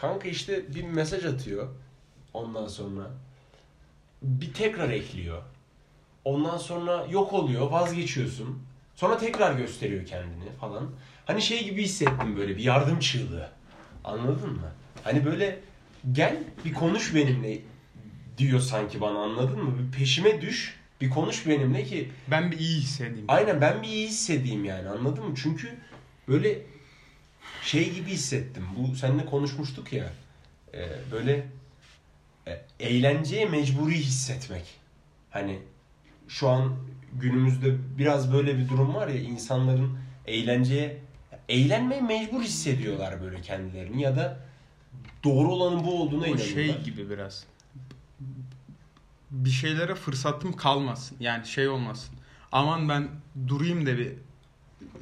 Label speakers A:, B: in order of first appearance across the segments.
A: Kanka işte bir mesaj atıyor. Ondan sonra bir tekrar ekliyor. Ondan sonra yok oluyor, vazgeçiyorsun. Sonra tekrar gösteriyor kendini falan. Hani şey gibi hissettim böyle bir yardım çığlığı. Anladın mı? Hani böyle gel bir konuş benimle diyor sanki bana anladın mı? Bir peşime düş, bir konuş benimle ki
B: Ben bir iyi hissedeyim.
A: aynen ben bir iyi hissedeyim yani anladın mı? Çünkü böyle şey gibi hissettim. Bu seninle konuşmuştuk ya. e, böyle e, eğlenceye mecburi hissetmek. Hani şu an günümüzde biraz böyle bir durum var ya insanların eğlenceye eğlenmeye mecbur hissediyorlar böyle kendilerini ya da doğru olanın bu olduğuna inanıyorlar.
B: şey gibi biraz. Bir şeylere fırsatım kalmasın. Yani şey olmasın. Aman ben durayım da bir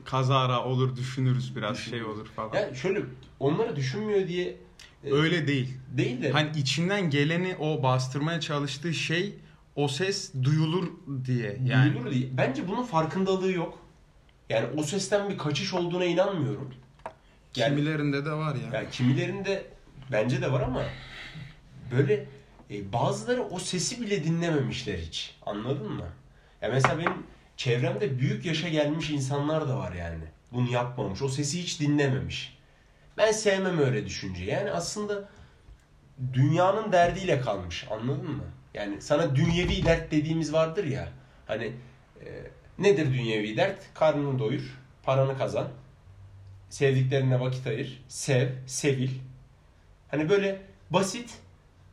B: kazara olur düşünürüz biraz
A: Düşünürüz.
B: şey olur falan.
A: Ya şöyle onları düşünmüyor diye e,
B: Öyle değil.
A: değil de
B: Hani içinden geleni o bastırmaya çalıştığı şey o ses duyulur diye. Yani
A: duyulur diye. Bence bunun farkındalığı yok. Yani o sesten bir kaçış olduğuna inanmıyorum. Yani,
B: kimilerinde de var ya.
A: yani kimilerinde bence de var ama böyle e, bazıları o sesi bile dinlememişler hiç. Anladın mı? Ya mesela benim çevremde büyük yaşa gelmiş insanlar da var yani. Bunu yapmamış. O sesi hiç dinlememiş. Ben sevmem öyle düşünce. Yani aslında dünyanın derdiyle kalmış. Anladın mı? Yani sana dünyevi dert dediğimiz vardır ya. Hani e, nedir dünyevi dert? Karnını doyur, paranı kazan, sevdiklerine vakit ayır, sev, sevil. Hani böyle basit,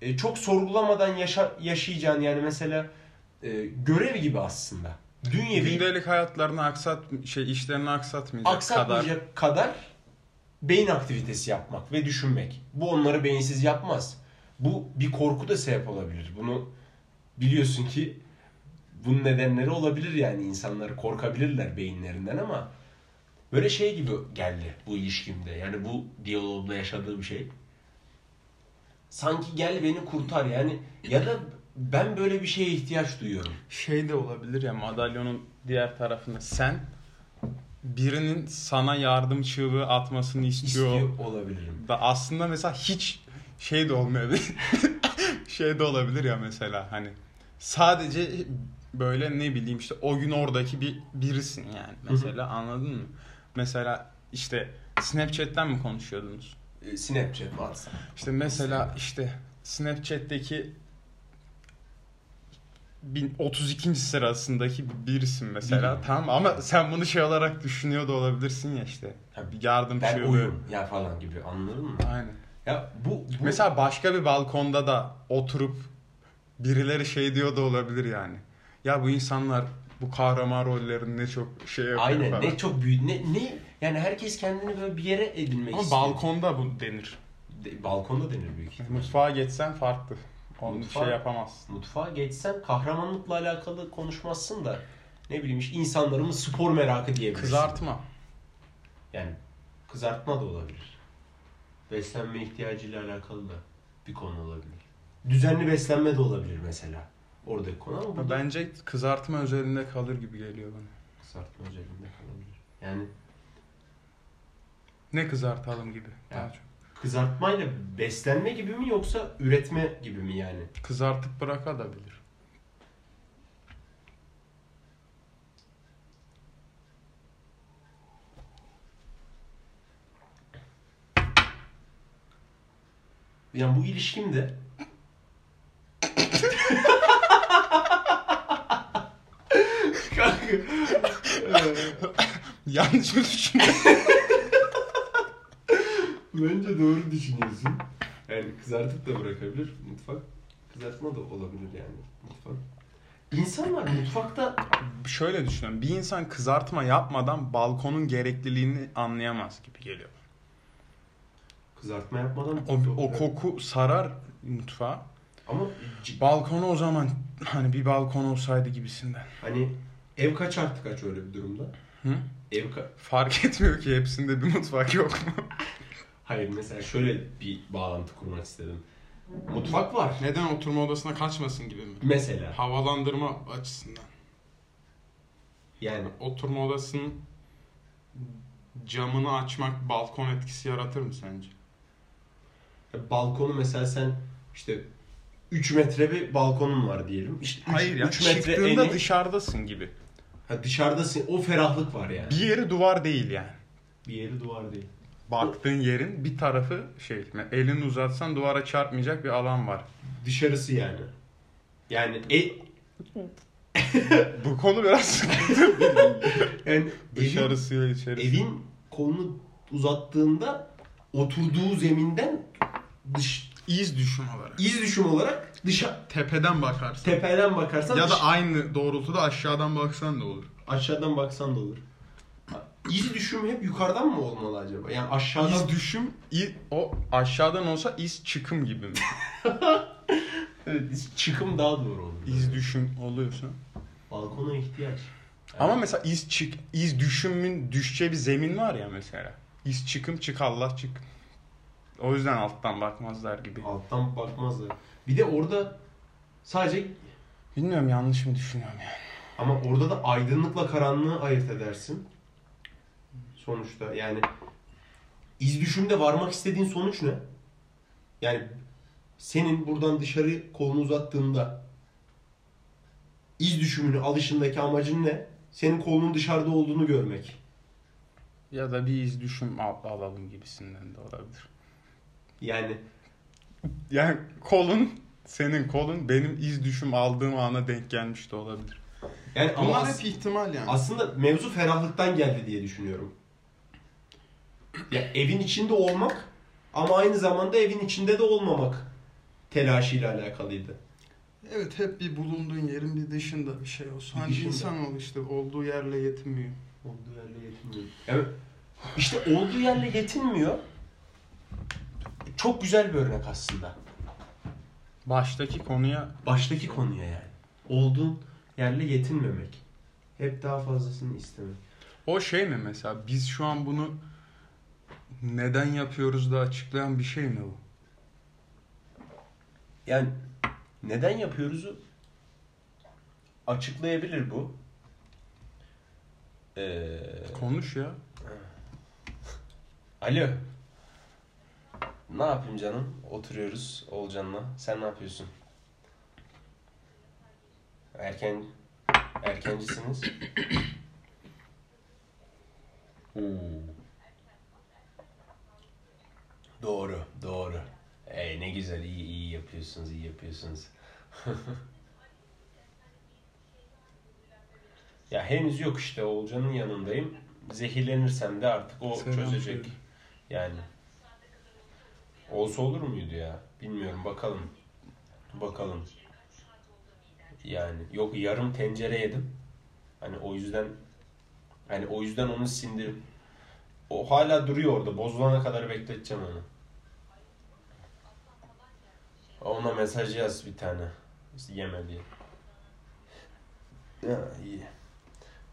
A: e, çok sorgulamadan yaşa, yaşayacağın yani mesela e, görev gibi aslında. Dünyevi
B: Gündelik hayatlarını aksat şey işlerini aksatmayacak kadar
A: aksatmayacak kadar. beyin aktivitesi yapmak ve düşünmek. Bu onları beyinsiz yapmaz. Bu bir korku da sebep olabilir. Bunu biliyorsun ki bunun nedenleri olabilir yani insanlar korkabilirler beyinlerinden ama böyle şey gibi geldi bu ilişkimde. Yani bu diyalogda yaşadığım şey. Sanki gel beni kurtar yani ya da ben böyle bir şeye ihtiyaç duyuyorum.
B: şey de olabilir ya madalyonun diğer tarafında sen birinin sana yardım çığlığı atmasını istiyor.
A: İstiyor olabilirim.
B: Da aslında mesela hiç şey de olmayabilir. şey de olabilir ya mesela hani sadece böyle ne bileyim işte o gün oradaki bir birisin yani mesela anladın mı? Mesela işte Snapchat'ten mi konuşuyordunuz?
A: Ee, Snapchat, WhatsApp.
B: İşte mesela işte Snapchat'teki 32. sırasındaki birisin mesela tamam ama sen bunu şey olarak düşünüyor da olabilirsin ya işte.
A: Ha,
B: Bir yardım
A: Ben
B: çığlığı.
A: oyum ya falan gibi anladın mı?
B: Aynen.
A: Ya bu, bu
B: Mesela başka bir balkonda da oturup birileri şey diyor da olabilir yani. Ya bu insanlar bu kahraman rollerini ne çok şey yapıyor
A: aynen
B: falan.
A: ne çok büyük ne ne yani herkes kendini böyle bir yere edinmek
B: Ama
A: istiyor.
B: balkonda bu denir.
A: De- balkonda denir büyük ihtimal.
B: Mutfağa geçsen farklı. Onu
A: Mutfağa-
B: şey yapamazsın.
A: Mutfağa geçsen kahramanlıkla alakalı konuşmazsın da ne bileyim işte insanların spor merakı diyebilirsin.
B: Kızartma.
A: Yani kızartma da olabilir. Beslenme ihtiyacıyla alakalı da bir konu olabilir. Düzenli beslenme de olabilir mesela. Oradaki konu ama burada
B: Bence kızartma özelinde kalır gibi geliyor bana.
A: kızartma özelinde kalabilir. Yani
B: Ne kızartalım gibi.
A: Ya.
B: Daha çok.
A: Kızartmayla beslenme gibi mi yoksa üretme gibi mi yani?
B: Kızartıp bırakabilir.
A: Yani bu ilişkimde Kanka.
B: Yanlış mı düşünüyorsun?
A: Bence doğru düşünüyorsun. Yani kızartıp da bırakabilir mutfak. Kızartma da olabilir yani mutfak. İnsanlar mutfakta
B: Şöyle düşünüyorum. Bir insan kızartma yapmadan balkonun gerekliliğini anlayamaz gibi geliyor.
A: kızartma yapmadan
B: O, o koku sarar mutfağı.
A: ama
B: Balkonu o zaman hani bir balkon olsaydı gibisinden.
A: hani ev kaç artı kaç öyle bir durumda?
B: Hı?
A: Ev ka-
B: Fark etmiyor ki hepsinde bir mutfak yok mu?
A: Hayır mesela şöyle bir bağlantı kurmak istedim. Mutfak var.
B: Neden oturma odasına kaçmasın gibi mi?
A: Mesela
B: Havalandırma açısından.
A: yani
B: Oturma odasının camını açmak balkon etkisi yaratır mı sence?
A: balkonu mesela sen işte 3 metre bir balkonun var diyelim. İşte üç-
B: Hayır ya
A: üç metre
B: çıktığında
A: eni-
B: dışarıdasın gibi.
A: ha, dışarıdasın. O ferahlık var yani.
B: Bir yeri duvar değil yani.
A: Bir yeri duvar değil.
B: Baktığın yerin bir tarafı şey elini uzatsan duvara çarpmayacak bir alan var.
A: Dışarısı yani. Yani e,
B: Bu konu biraz
A: yani evin,
B: dışarısıyla içerisi.
A: evin kolunu uzattığında oturduğu zeminden dış
B: iz düşüm olarak.
A: iz düşüm olarak dışa
B: Tepeden bakarsın.
A: tepeden bakarsan
B: ya da aynı doğrultuda aşağıdan baksan da olur.
A: aşağıdan baksan da olur. İz düşüm hep yukarıdan mı olmalı acaba? Yani aşağıdan
B: İz düşüm i- o aşağıdan olsa iz çıkım gibi mi?
A: Evet, iz çıkım daha doğru olur.
B: iz düşüm oluyorsa.
A: Balkona ihtiyaç.
B: Ama mesela iz çık iz düşümün düşeceği bir zemin var ya mesela. İz çıkım çık Allah çık. O yüzden alttan bakmazlar gibi.
A: alttan bakmazlar. Bir de orada sadece
B: Bilmiyorum yanlış mı düşünüyorum ya.
A: ama orada da aydınlıkla karanlığı ayırt edersin. Sonuçta yani iz düşümde varmak istediğin sonuç ne? Yani senin buradan dışarı kolunu uzattığında iz düşümünü alışındaki amacın ne? Senin kolunun dışarıda olduğunu görmek.
B: Ya da bir iz düşüm al- alalım gibisinden de olabilir.
A: Yani
B: Yani kolun senin kolun benim iz düşüm aldığım ana denk gelmiş de olabilir.
A: yani ama
B: Bunlar hep ihtimal yani.
A: aslında mevzu ferahlıktan geldi diye düşünüyorum. Ya evin içinde olmak ama aynı zamanda evin içinde de olmamak telaşıyla alakalıydı.
B: Evet hep bir bulunduğun yerin bir dışında bir şey olsun. Hani
A: dışında.
B: insanoğlu işte olduğu yerle yetinmiyor.
A: Olduğu yerle yetinmiyor. Evet. İşte olduğu yerle yetinmiyor. Çok güzel bir örnek aslında.
B: Baştaki konuya
A: Baştaki konuya yani. Olduğun yerle yetinmemek. Hep daha fazlasını istemek.
B: o şey mi mesela biz şu an bunu neden yapıyoruz da açıklayan bir şey mi bu?
A: Yani neden yapıyoruzu açıklayabilir bu. Ee,
B: Konuş ya.
A: Alo. Ne yapayım canım? Oturuyoruz Olcan'la. Sen ne yapıyorsun? Erken erkencisiniz. Hmm. Doğru, doğru. Ey ne güzel, iyi iyi yapıyorsunuz, iyi yapıyorsunuz. ya henüz yok işte Olcan'ın yanındayım. Zehirlenirsem de artık o
B: Selam
A: çözecek.
B: söyle.
A: Yani. Olsa olur muydu ya? Bilmiyorum bakalım. Bakalım. Yani yok yarım tencere yedim. Hani o yüzden hani o yüzden onu sindirim. O hala duruyor orada. Bozulana kadar bekleteceğim onu. Ona mesaj yaz bir tane. Yeme diye. Ya iyi.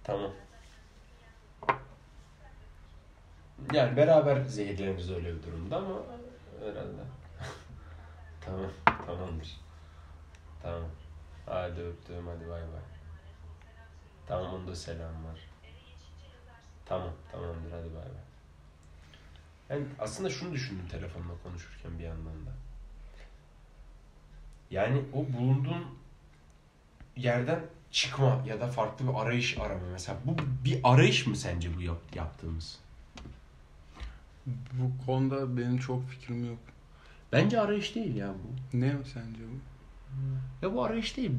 A: Tamam. Yani beraber zehirleniriz öyle bir durumda ama herhalde. tamam, tamamdır. Tamam. Hadi öptüm, hadi bay bay. Tamam, onda selam var. Tamam, tamamdır, hadi bay bay. Yani aslında şunu düşündüm telefonla konuşurken bir yandan da. Yani o bulunduğun yerden çıkma ya da farklı bir arayış arama mesela. Bu bir arayış mı sence bu yap- yaptığımız?
B: Bu konuda benim çok fikrim yok.
A: Bence arayış değil ya bu.
B: Ne sence bu?
A: Ya bu arayış değil.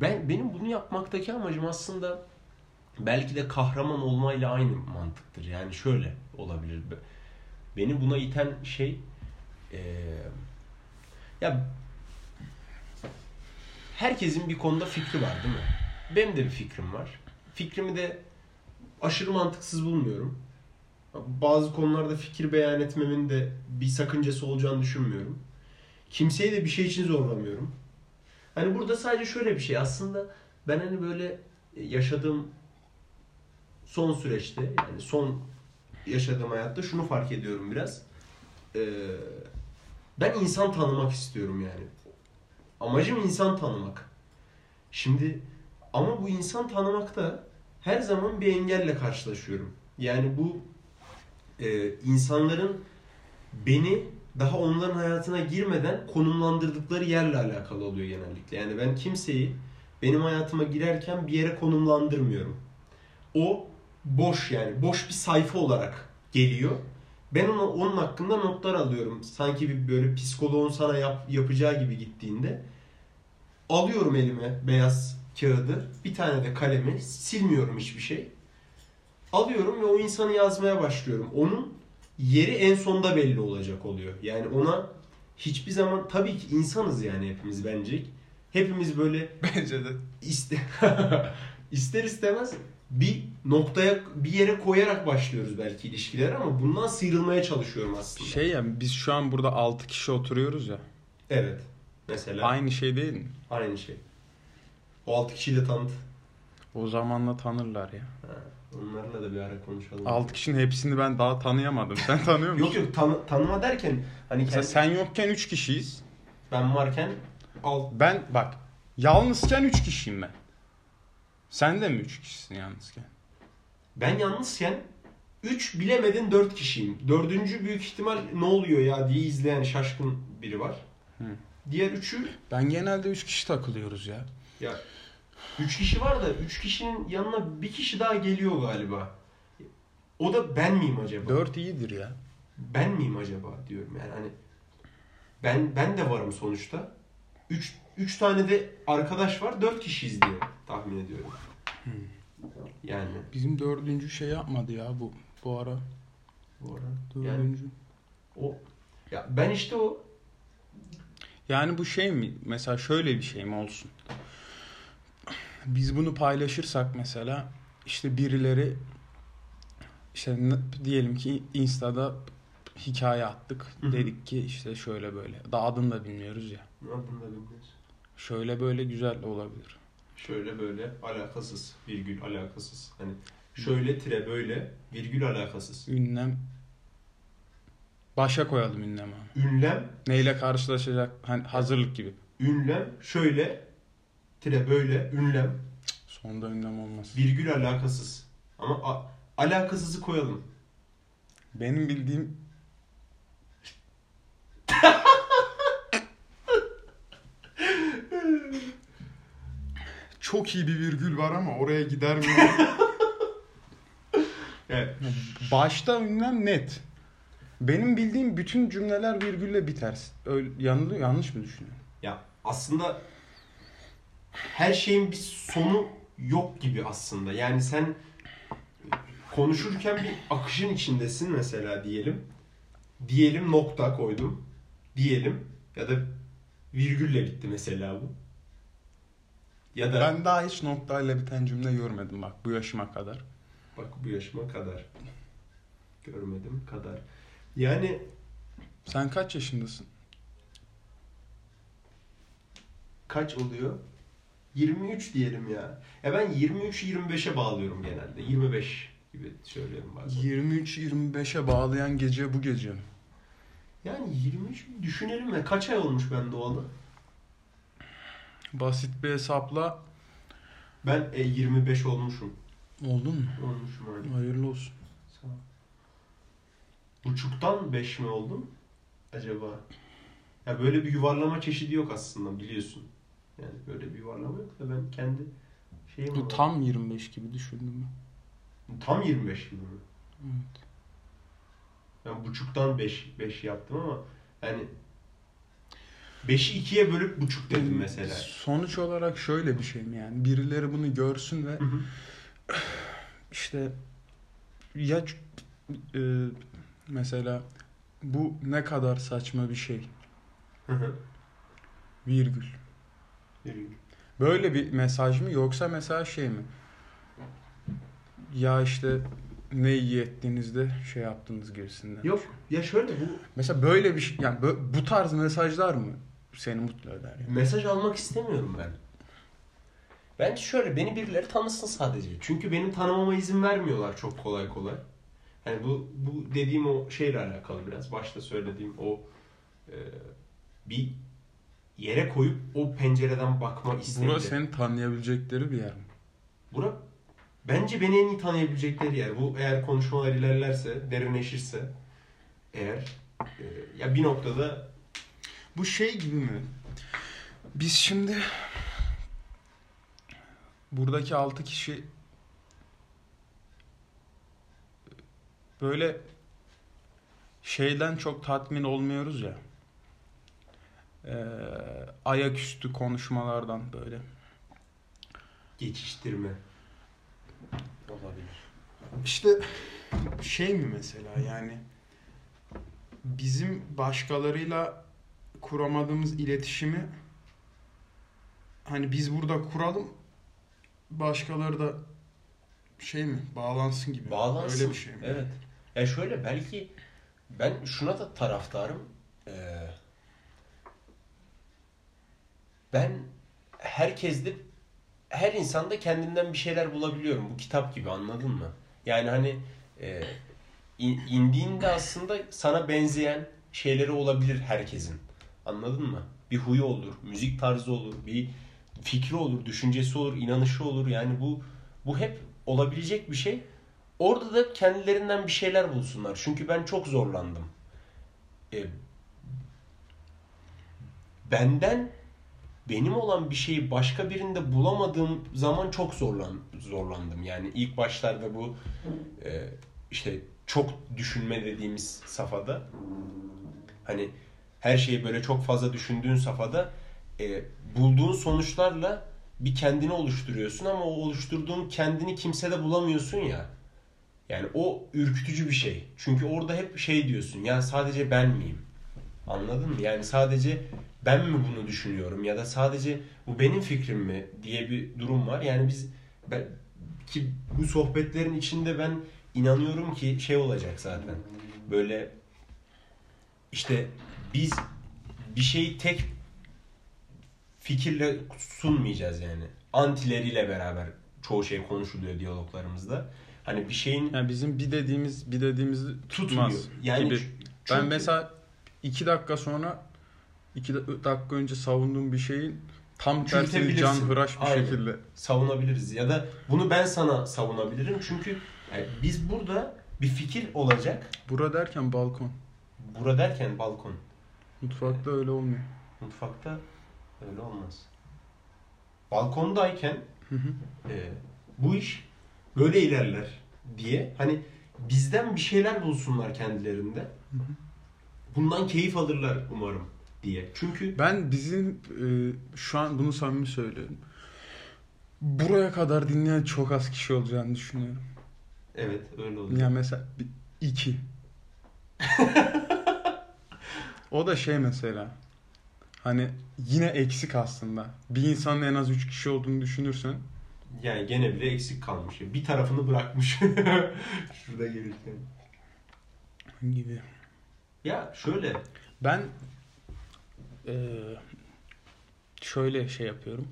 A: Ben benim bunu yapmaktaki amacım aslında belki de kahraman olmayla aynı mantıktır. Yani şöyle olabilir. Be- Beni buna iten şey eee, ya herkesin bir konuda fikri var değil mi? Benim de bir fikrim var. Fikrimi de aşırı mantıksız bulmuyorum. Bazı konularda fikir beyan etmemin de bir sakıncası olacağını düşünmüyorum. Kimseyi de bir şey için zorlamıyorum. Hani burada sadece şöyle bir şey aslında ben hani böyle yaşadığım son süreçte yani son yaşadığım hayatta şunu fark ediyorum biraz. Ee, ben insan tanımak istiyorum yani. Amacım insan tanımak. Şimdi ama bu insan tanımakta her zaman bir engelle karşılaşıyorum. Yani bu e, insanların beni daha onların hayatına girmeden konumlandırdıkları yerle alakalı oluyor genellikle. Yani ben kimseyi benim hayatıma girerken bir yere konumlandırmıyorum. O boş yani boş bir sayfa olarak geliyor. Ben ona, onun hakkında notlar alıyorum. Sanki bir böyle psikoloğun sana yap, yapacağı gibi gittiğinde alıyorum elime beyaz kağıdı, bir tane de kalemi, silmiyorum hiçbir şey. Alıyorum ve o insanı yazmaya başlıyorum. Onun yeri en sonda belli olacak oluyor. Yani ona hiçbir zaman tabii ki insanız yani hepimiz bence. Hepimiz böyle
B: Bence de.
A: iste ister istemez bir noktaya bir yere koyarak başlıyoruz belki ilişkiler ama bundan sıyrılmaya çalışıyorum aslında.
B: Şey ya biz şu an burada 6 kişi oturuyoruz ya.
A: Evet. Mesela aynı,
B: şey değil mi?
A: aynı şey. O altı kişiyi de tanıt.
B: O zamanla tanırlar ya.
A: Ha, onlarla da bir ara konuşalım.
B: 6 kişinin hepsini ben daha tanıyamadım. Sen tanıyor musun?
A: Yok yok tanı- tanıma derken hani
B: Mesela
A: kendi-
B: sen yokken 3 kişiyiz.
A: ben varken alt
B: Ben bak yalnızken 3 kişiyim ben. Sen de mi 3 kişisin yalnızken?
A: ben yalnızken 3 bilemedin 4 kişiyim. Dördüncü büyük ihtimal ne oluyor ya diye izleyen şaşkın biri var.
B: Hı.
A: Diğer üçü
B: Ben genelde 3 kişi takılıyoruz ya.
A: Ya 3 kişi var da 3 kişinin yanına bir kişi daha geliyor galiba. O da ben miyim acaba?
B: 4 iyidir ya.
A: Ben miyim acaba diyorum yani hani ben ben de varım sonuçta. 3 3 tane de arkadaş var. 4 kişiyiz diye tahmin ediyorum. Yani
B: Bizim dördüncü şey yapmadı ya bu bu ara.
A: bu ara yani
B: Dördüncü.
A: o ya ben işte o
B: Yani bu şey mi? Mesela şöyle bir şey mi olsun? Biz bunu paylaşırsak mesela işte birileri işte diyelim ki Insta'da hikaye attık. Dedik ki işte şöyle böyle. Daha adını da bilmiyoruz ya.
A: adını da bilmiyoruz.
B: Şöyle böyle güzel olabilir.
A: Şöyle böyle alakasız virgül alakasız. Hani şöyle tire böyle virgül alakasız.
B: Ünlem başa koyalım ünlem abi.
A: Ünlem
B: Neyle karşılaşacak hani hazırlık gibi.
A: ünlem şöyle tire böyle ünlem
B: Sonda ünlem olmaz.
A: virgül alakasız. Ama a- alakasızı koyalım.
B: Benim bildiğim çok iyi bir virgül var ama oraya gider mi?
A: Evet.
B: Başta ünlem net. Benim bildiğim bütün cümleler virgülle biter. Öyle yanılıyor, yanlış mı düşünüyorum?
A: Ya aslında her şeyin bir sonu yok gibi aslında. Yani sen konuşurken bir akışın içindesin mesela diyelim. Diyelim nokta koydum. Diyelim ya da virgülle bitti mesela bu. Ya da
B: Ben daha hiç noktayla biten cümle görmedim bak bu yaşıma kadar.
A: bak bu yaşıma kadar görmedim kadar. Yani
B: Sen kaç yaşındasın?
A: kaç oluyor? 23 diyelim ya. Ya ben 23-25'e bağlıyorum genelde. 25 gibi söylüyorum bazen.
B: 23-25'e bağlayan gece bu gece?
A: Yani 23 düşünelim ya kaç ay olmuş ben doğalı?
B: Basit bir hesapla
A: Ben e, 25 olmuşum.
B: oldun mu?
A: Olmuşum abi.
B: Hayırlı olsun.
A: Sağ ol. Buçuktan 5 mi oldum? Acaba? Ya böyle bir yuvarlama çeşidi yok aslında biliyorsun. Yani böyle bir yuvarlama yok da ben kendi şeyim
B: Bu
A: var.
B: tam 25 gibi düşündüm ben.
A: Tam 25 gibi mi?
B: Evet.
A: Ben buçuktan 5 5 yaptım ama yani 5'i 2'ye bölüp buçuk dedim mesela.
B: Sonuç olarak şöyle bir şey mi yani? Birileri bunu görsün ve
A: Hı hı.
B: işte ya e, mesela bu ne kadar saçma bir şey
A: Hı hı.
B: virgül.
A: Virgül.
B: Böyle bir mesaj mı yoksa mesela şey mi? Ya işte ne iyi ettiğinizde şey yaptınız gibisinden.
A: Yok ya şöyle bu
B: Mesela böyle bir şey yani bu tarz mesajlar mı seni mutlu eder yani?
A: mesaj almak istemiyorum ben. Ben şöyle beni birileri tanısın sadece. Çünkü benim tanımama izin vermiyorlar çok kolay kolay. Yani bu bu dediğim o şeyle alakalı biraz. Başta söylediğim o e, bir yere koyup o pencereden bakma isteği.
B: Burası seni tanıyabilecekleri bir yer mi?
A: Bura bence beni en iyi tanıyabilecekleri yer. Bu eğer konuşmalar ilerlerse, derinleşirse eğer e, ya bir noktada
B: Bu şey gibi mi? Biz şimdi buradaki 6 kişi böyle şeyden çok tatmin olmuyoruz ya. Ee, ayaküstü konuşmalardan böyle.
A: geçiştirme olabilir.
B: İşte şey mi mesela yani bizim başkalarıyla kuramadığımız iletişimi hani biz burada kuralım başkaları da şey mi bağlansın gibi.
A: Bağlansın.
B: Öyle bir şey mi?
A: Evet. Ya şöyle belki ben şuna da taraftarım. Ee, ben herkeste her insanda kendinden bir şeyler bulabiliyorum. Bu kitap gibi anladın mı? Yani hani e, in- indiğinde aslında sana benzeyen şeyleri olabilir herkesin. Anladın mı? Bir huyu olur, müzik tarzı olur, bir fikri olur, düşüncesi olur, inanışı olur. Yani bu bu hep olabilecek bir şey. Orada da kendilerinden bir şeyler bulsunlar. Çünkü ben çok zorlandım. E, benden benim olan bir şeyi başka birinde bulamadığım zaman çok zorlan zorlandım. Yani ilk başlarda bu e, işte çok düşünme dediğimiz safhada hani her şeyi böyle çok fazla düşündüğün safhada e, bulduğun sonuçlarla bir kendini oluşturuyorsun ama o oluşturduğun kendini kimsede bulamıyorsun ya. Yani o ürkütücü bir şey. Çünkü orada hep şey diyorsun. Ya sadece ben miyim? Anladın mı? Yani sadece ben mi bunu düşünüyorum ya da sadece bu benim fikrim mi diye bir durum var. Yani biz ben, ki bu sohbetlerin içinde ben inanıyorum ki şey olacak zaten. Böyle işte biz bir şeyi tek fikirle sunmayacağız yani. Antileriyle beraber çoğu şey konuşuluyor diyaloglarımızda. Hani bir şeyin
B: Yani bizim bir dediğimiz bir dediğimizi tutmaz
A: tutmuyor. Yani
B: gibi.
A: çünkü-
B: Ben mesela iki dakika sonra iki da- dakika önce savunduğum bir şeyin tam tersini
A: Çürütebilirsin.
B: can hıraş bir
A: Aynen.
B: şekilde.
A: savunabiliriz ya da bunu ben sana savunabilirim çünkü yani biz burada bir fikir olacak.
B: Bura derken balkon.
A: Bura derken balkon.
B: Mutfakta öyle olmuyor.
A: Mutfakta öyle olmaz. Balkondayken
B: Hı hı.
A: e, bu iş böyle ilerler diye hani bizden bir şeyler bulsunlar kendilerinde. Bundan keyif alırlar umarım diye. Çünkü
B: Ben bizim e, şu an bunu samimi söylüyorum. Buraya kadar dinleyen çok az kişi olacağını düşünüyorum.
A: evet öyle oluyor.
B: Yani mesela bir- iki. o da şey mesela. Hani yine eksik aslında. Bir insanın en az üç kişi olduğunu düşünürsen.
A: Yani gene bile eksik kalmış. Bir tarafını bırakmış. Şurada gelirken.
B: Gibi.
A: Ya şöyle
B: Ben e, şöyle şey yapıyorum.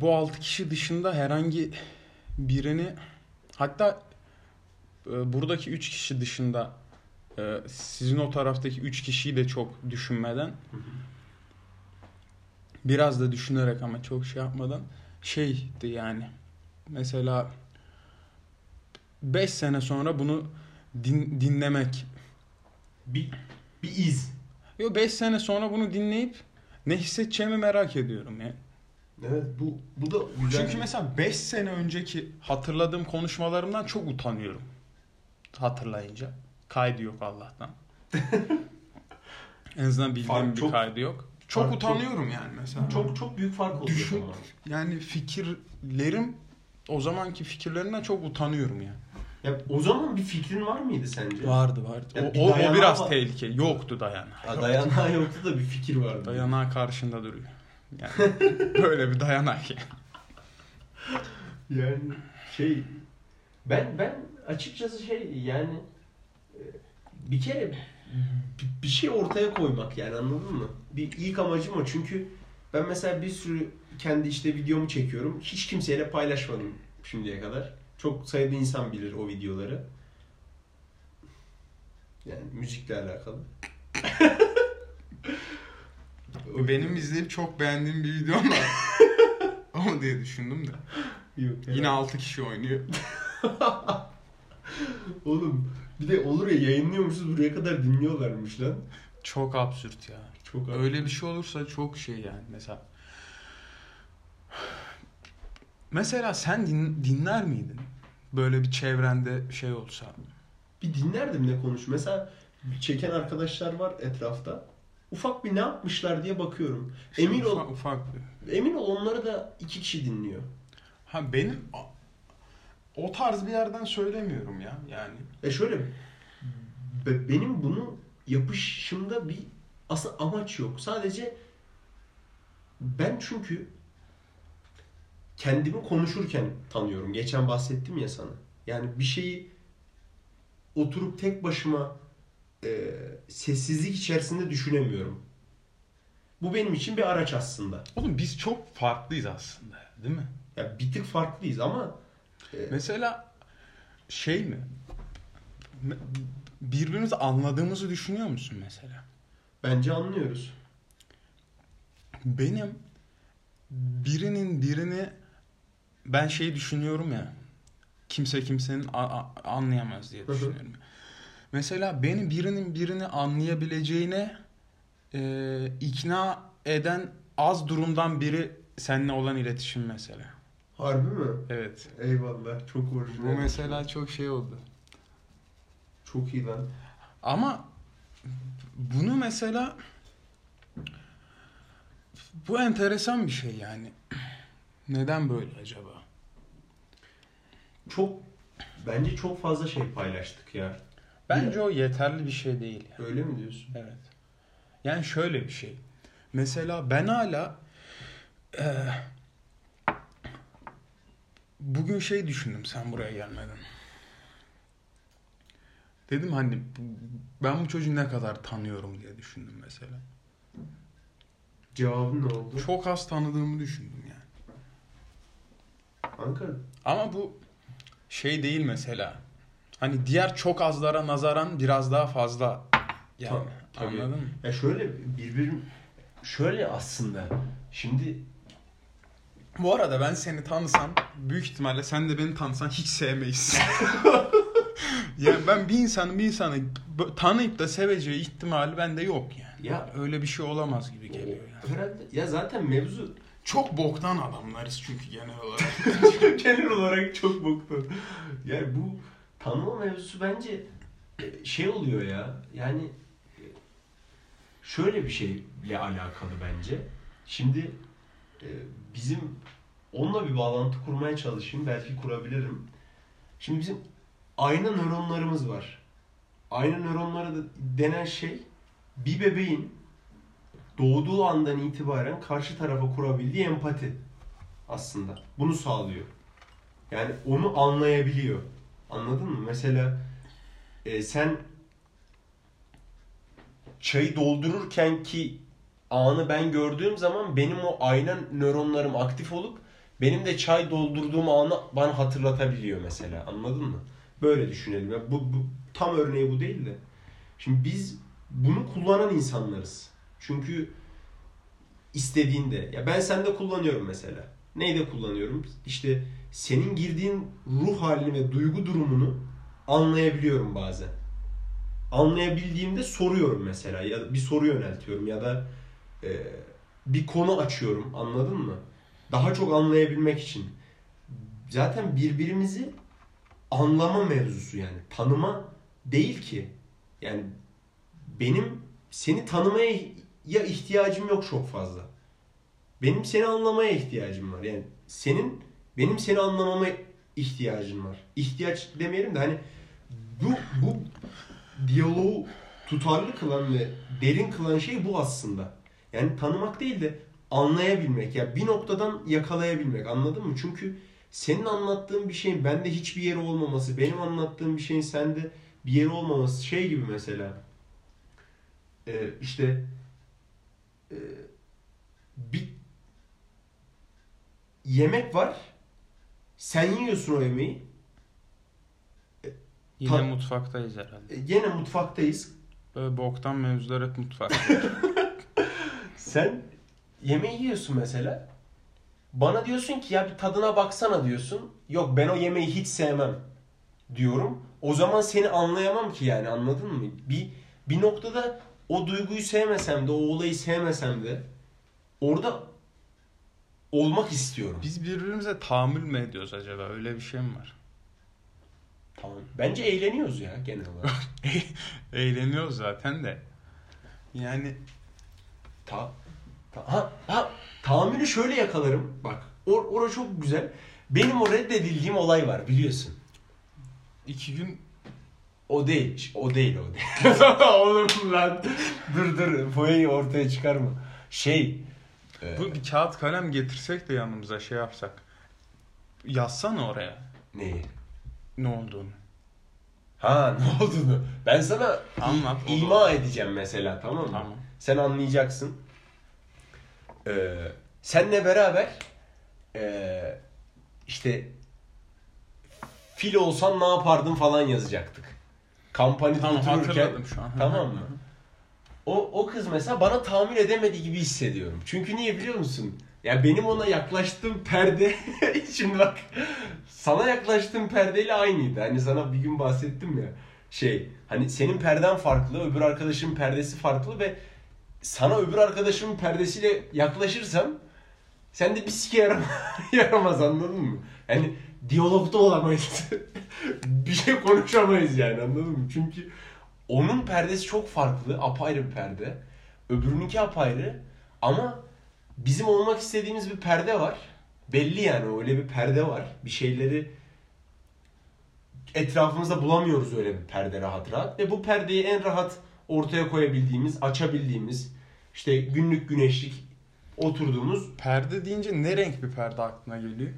B: Bu altı kişi dışında herhangi birini hatta buradaki üç kişi dışında e, sizin o taraftaki üç kişiyi de çok düşünmeden biraz da düşünerek ama çok şey yapmadan şeydi yani mesela 5 sene sonra bunu din- dinlemek.
A: bir bir iz.
B: Yo 5 sene sonra bunu dinleyip ne hissedeceğimi merak ediyorum ya.
A: Evet bu bu da güzel.
B: Çünkü mesela 5 sene önceki hatırladığım konuşmalarımdan çok utanıyorum. Hatırlayınca. Kaydı yok Allah'tan. en azından bildiğim
A: Fark
B: bir
A: çok-
B: kaydı yok. Çok
A: fark
B: utanıyorum yani mesela.
A: çok çok büyük fark oluyor.
B: Düşün-. Yani fikirlerim o zamanki fikirlerimden çok utanıyorum ya.
A: Ya o zaman bir fikrin var mıydı sence?
B: Vardı vardı.
A: Ya
B: O,
A: bir
B: o, o biraz
A: var.
B: tehlikeli. Yoktu dayanağı.
A: Ha, dayanağı yoktu da bir fikir vardı.
B: Dayanağı karşında duruyor. Yani böyle bir dayanak yani.
A: Yani şey ben ben açıkçası şey yani e, bir kere bir- bir şey ortaya koymak yani anladın mı? Bir ilk amacım o çünkü ben mesela bir sürü kendi işte videomu çekiyorum. Hiç kimseyle paylaşmadım şimdiye kadar. Çok sayıda insan bilir o videoları. Yani müzikle alakalı.
B: Benim izleyip çok beğendiğim bir videom var. Ama diye düşündüm de.
A: Yok,
B: Yine 6 kişi oynuyor.
A: Oğlum bir de olur ya yayınlıyormuşuz buraya kadar dinliyorlarmış lan.
B: Çok absürt ya.
A: Çok
B: Öyle bir şey olursa çok şey yani mesela. Mesela sen din- dinler miydin? Böyle bir çevrende şey olsa.
A: Bir dinlerdim ne konuş. Mesela çeken arkadaşlar var etrafta. Ufak bir ne yapmışlar diye bakıyorum. Emin ol,
B: ufak, ufak bir.
A: emin ol onları da iki kişi dinliyor.
B: Ha benim o tarz bir yerden söylemiyorum ya yani.
A: E şöyle be- benim bunu yapışımda bir aslında amaç yok. Sadece ben çünkü kendimi konuşurken tanıyorum. Geçen bahsettim ya sana. Yani bir şeyi oturup tek başıma e, sessizlik içerisinde düşünemiyorum. Bu benim için bir araç aslında.
B: Oğlum biz çok farklıyız aslında değil mi?
A: Ya bir tık farklıyız ama
B: Mesela şey mi? Birbirimizi anladığımızı düşünüyor musun mesela?
A: bence anlıyoruz.
B: Benim birinin birini ben şey düşünüyorum ya. Kimse kimsenin anlayamaz diye
A: Hı hı.
B: düşünüyorum. Mesela beni birinin birini anlayabileceğine e, ikna eden az durumdan biri seninle olan iletişim mesela.
A: Harbi mi?
B: Evet.
A: Eyvallah. Çok orijinal.
B: Bu mesela çok şey oldu.
A: Çok iyi lan.
B: Ama bunu mesela bu enteresan bir şey yani. Neden böyle acaba?
A: Çok bence çok fazla şey paylaştık ya.
B: Bence o yeterli bir şey değil. Yani.
A: Öyle mi diyorsun?
B: Evet. Yani şöyle bir şey. Mesela ben hala eee, bugün şey düşündüm sen buraya gelmeden. Dedim hani ben bu çocuğu ne kadar tanıyorum diye düşündüm mesela.
A: Cevabın ne oldu?
B: Çok az tanıdığımı düşündüm yani.
A: Kanka
B: Ama bu şey değil mesela. Hani diğer çok azlara nazaran biraz daha fazla yani.
A: Ta- tabii.
B: Anladın mı?
A: ya şöyle birbirim şöyle aslında şimdi
B: Bu arada ben seni tanısam büyük ihtimalle sen de beni tanısan hiç sevmeyiz. yani ben bir insanın bir insanı tanıyıp da seveceği ihtimali bende yok yani.
A: Ya-
B: öyle bir şey olamaz gibi geliyor yani.
A: herhalde ya zaten mevzu
B: Çok boktan adamlarız çünkü genel olarak.
A: genel olarak çok boktu. Yani bu tanıma mevzusu bence e, şey oluyor ya. Yani e, şöyle bir şeyle alakalı bence. Şimdi bizim onunla bir bağlantı kurmaya çalışayım. Belki kurabilirim. Şimdi bizim ayna nöronlarımız var. Ayna nöronları denen şey bir bebeğin doğduğu andan itibaren karşı tarafa kurabildiği empati aslında. Bunu sağlıyor. Yani onu anlayabiliyor. Anladın mı? Mesela e, sen çayı doldururken ki anı ben gördüğüm zaman benim o ayna nöronlarım aktif olup benim de çay doldurduğum anı bana hatırlatabiliyor mesela. Anladın mı? Böyle düşünelim. Ya bu, bu tam örneği bu değil de. Şimdi biz bunu kullanan insanlarız. Çünkü istediğinde ya ben sende kullanıyorum mesela. Neyde kullanıyorum? İşte senin girdiğin ruh halini ve duygu durumunu anlayabiliyorum bazen. Anlayabildiğimde soruyorum mesela ya bir soru yöneltiyorum ya da e, bir konu açıyorum anladın mı? Daha çok anlayabilmek için. Zaten birbirimizi anlama mevzusu yani tanıma değil ki. Yani benim seni tanımaya ya ihtiyacım yok çok fazla. Benim seni anlamaya ihtiyacım var. Yani senin benim seni anlamama ihtiyacın var. İhtiyaç demeyelim de hani bu bu diyaloğu tutarlı kılan ve derin kılan şey bu aslında. Yani tanımak değil de anlayabilmek. Ya bir noktadan yakalayabilmek. Anladın mı? Çünkü senin anlattığın bir şeyin bende hiçbir yeri olmaması, benim anlattığım bir şeyin sende bir yeri olmaması şey gibi mesela. Ee, işte e, bir yemek var. Sen yiyorsun o yemeği.
B: Yine
A: Ta-
B: mutfaktayız herhalde.
A: E, Gene mutfaktayız.
B: Böyle boktan mevzular hep mutfak.
A: Sen yemeği yiyorsun mesela. Bana diyorsun ki ya bir tadına baksana diyorsun. Yok ben o yemeği hiç sevmem diyorum. o zaman seni anlayamam ki yani anladın mı? Bir bir noktada o duyguyu sevmesem de o olayı sevmesem de orada olmak istiyorum.
B: Biz birbirimize tahammül mü ediyoruz acaba? Öyle bir şey mi var?
A: Tamam. Bence eğleniyoruz ya genel olarak.
B: Eğleniyoruz zaten de. Yani
A: Ta, ta- ha, ha, tahammülü şöyle yakalarım. Bak or, ora çok güzel. Benim o reddedildiğim olay var biliyorsun.
B: iki gün
A: O değil. O değil o değil. Oğlum lan. Dur dur. Foyayı ortaya çıkarma. Şey. e,
B: bu bir kağıt kalem getirsek de yanımıza şey yapsak. Yazsana oraya
A: neyi?
B: ne olduğunu.
A: Ha ne olduğunu. Ben sana
B: Anlat.
A: ima
B: olur.
A: edeceğim mesela tamam mı?
B: Tamam.
A: Sen anlayacaksın. Ee, senle beraber ee, işte fil olsan ne yapardın falan yazacaktık. Kampanada
B: Tamam hatırladım şu an.
A: Tamam mı? O, o kız mesela bana tahammül edemediği gibi hissediyorum. Çünkü niye biliyor musun? Ya benim ona yaklaştığım perde şimdi bak sana yaklaştığım perdeyle aynıydı. Hani sana bir gün bahsettim ya şey hani senin perden farklı öbür arkadaşımın perdesi farklı ve sana öbür arkadaşımın perdesiyle yaklaşırsam sen de bir sike yaram yaramaz anladın mı? Yani diyalogda olamayız. bir şey konuşamayız yani anladın mı? Çünkü onun perdesi çok farklı, apayrı bir perde. Öbürününki apayrı ama bizim olmak istediğimiz bir perde var. Belli yani öyle bir perde var. Bir şeyleri etrafımızda bulamıyoruz öyle bir perde rahat rahat. Ve bu perdeyi en rahat ortaya koyabildiğimiz, açabildiğimiz, işte günlük güneşlik oturduğumuz
B: Perde deyince ne renk bir perde aklına geliyor?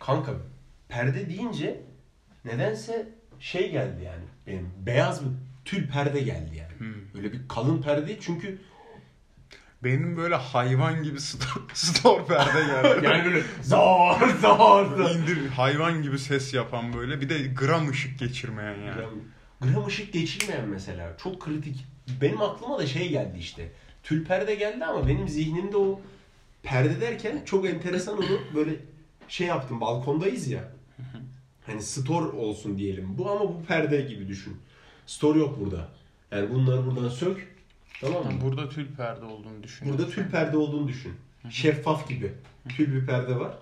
A: kanka perde deyince nedense şey geldi yani benim beyaz bir tül perde geldi yani.
B: Hmm.
A: Öyle bir kalın perde değil çünkü
B: Benim böyle hayvan gibi store, store perde geldi.
A: yani böyle zor zor zor.
B: İndir hayvan gibi ses yapan böyle bir de gram ışık geçirmeyen yani.
A: Gram, gram ışık geçirmeyen mesela çok kritik. Benim aklıma da şey geldi işte. Tül perde geldi ama benim zihnimde o perde derken çok enteresan onu böyle şey yaptım. Balkondayız ya. Hani store olsun diyelim. Bu ama bu perde gibi düşün. Store yok burada. Yani bunları buradan sök. Tamam mı?
B: Burada tül perde olduğunu düşünüyorum.
A: Burada tül perde olduğunu düşün. Şeffaf gibi. Tül bir perde var.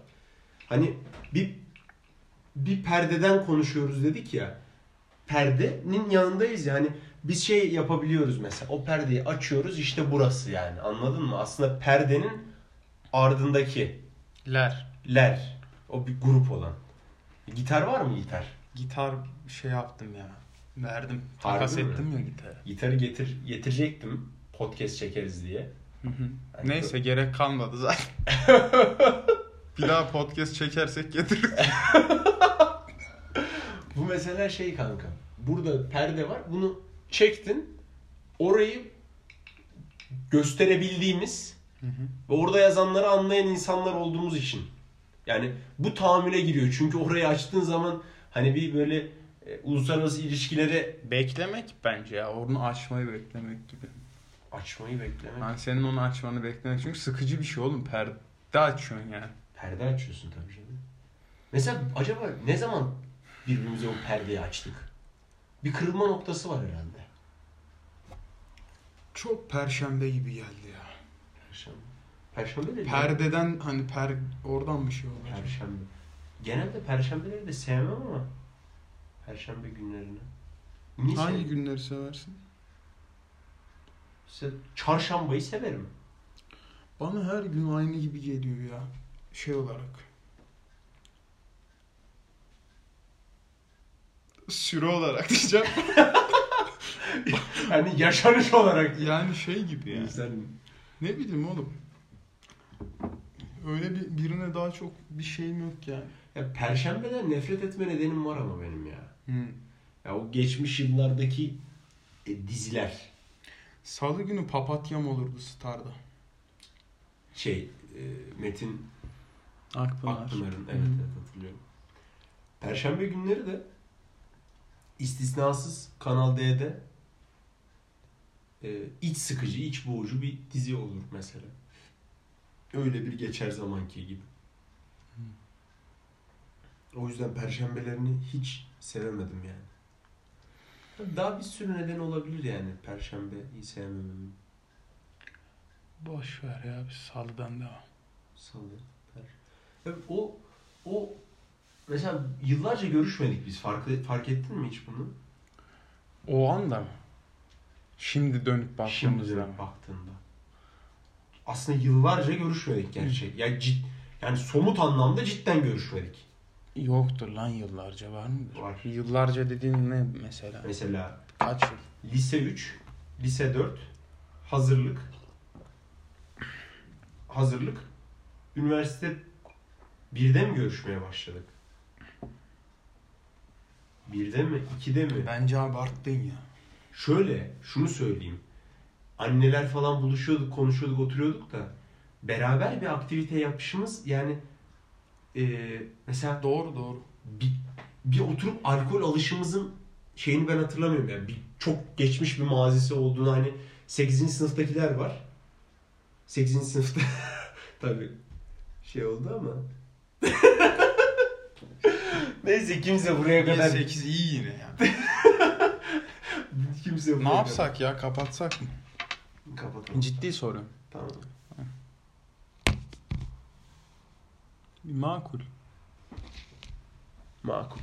A: Hani bir bir perdeden konuşuyoruz dedik ya. Perdenin yanındayız ya. Hani biz şey yapabiliyoruz mesela. O perdeyi açıyoruz işte burası yani. Anladın mı? Aslında perdenin ardındaki
B: Ler.
A: ler. O bir grup olan. Gitar var mı gitar?
B: Gitar şey yaptım ya. Verdim.
A: Harbi
B: Takas
A: mi?
B: ettim ya gitarı.
A: Gitarı getir getirecektim. Podcast çekeriz diye.
B: Hı hı.
A: Hani
B: Neyse gerek kalmadı zaten. bir daha podcast çekersek getir.
A: Bu mesela şey kanka. Burada perde var. Bunu çektin. Orayı gösterebildiğimiz ve orada yazanları anlayan insanlar olduğumuz için. Yani bu tahammüle giriyor. Çünkü orayı açtığın zaman hani bir böyle e, uluslararası ilişkilere
B: Beklemek bence ya. Onu açmayı beklemek gibi.
A: açmayı beklemek.
B: Ben senin onu açmanı beklemek. Çünkü sıkıcı bir şey oğlum. Perde açıyorsun yani.
A: Perde açıyorsun tabii canım. Mesela acaba ne zaman birbirimize o perdeyi açtık? Bir kırılma noktası var herhalde.
B: Çok perşembe gibi geldi ya.
A: Perşembe. Perşembe de
B: Perdeden hani per oradan bir şey olacak.
A: Perşembe. Genelde perşembeleri de sevmem ama perşembe günlerini. Niye
B: Hangi
A: Hangi
B: günleri seversin?
A: çarşambayı severim.
B: Bana her gün aynı gibi geliyor ya. Şey olarak. Süre olarak diyeceğim.
A: Hani yaşanış olarak.
B: yani şey gibi ya.
A: İnsan
B: Ne bileyim oğlum. Öyle bir birine daha çok bir şeyim yok yani.
A: ya perşembeden nefret etme nedenim var ama benim ya.
B: Hı.
A: Ya o geçmiş yıllardaki e, diziler
B: Salı günü papatyam olurdu Star'da.
A: şey e, Metin
B: Akpınar.
A: Akpınar'ın evet,
B: Hı.
A: evet hatırlıyorum. Perşembe günleri de istisnasız Kanal D'de e, iç sıkıcı, iç boğucu bir dizi olur mesela. Öyle bir geçer zamanki gibi. O yüzden perşembelerini hiç sevemedim yani. Daha bir sürü neden olabilir yani Perşembeyi sevmememin.
B: Boş ver ya biz salıdan devam.
A: Salı, per. Ya O, o mesela yıllarca görüşmedik biz. Fark, fark ettin mi hiç bunu?
B: O anda mı? Şimdi dönüp
A: Şimdi
B: baktığımızda mı?
A: dönüp baktığında. Aslında yıllarca görüşmedik gerçek. Yani, cid, yani somut anlamda cidden görüşmedik.
B: Yoktur lan yıllarca var mıdır?
A: Var.
B: Yıllarca dediğin ne mesela?
A: Mesela
B: Kaç yıl?
A: lise 3, lise 4, hazırlık, hazırlık, üniversite birde mi görüşmeye başladık? Birde mi? ikide mi?
B: Bence abarttın ya.
A: Şöyle, şunu söyleyeyim. Anneler falan buluşuyorduk, konuşuyorduk, oturuyorduk da beraber bir aktivite yapışımız yani eee, mesela
B: Doğru doğru.
A: bir, bir oturup alkol alışımızın şeyini ben hatırlamıyorum yani bir çok geçmiş bir mazisi olduğunu hani 8. sınıftakiler var. 8. sınıfta tabii şey oldu ama Neyse kimse buraya kadar
B: 8 iyi yine ya.
A: kimse buraya
B: ne yapsak ya kapatsak mı?
A: kadar- kapatalım.
B: Ciddi soru.
A: Tamam.
B: Makul.
A: Makul.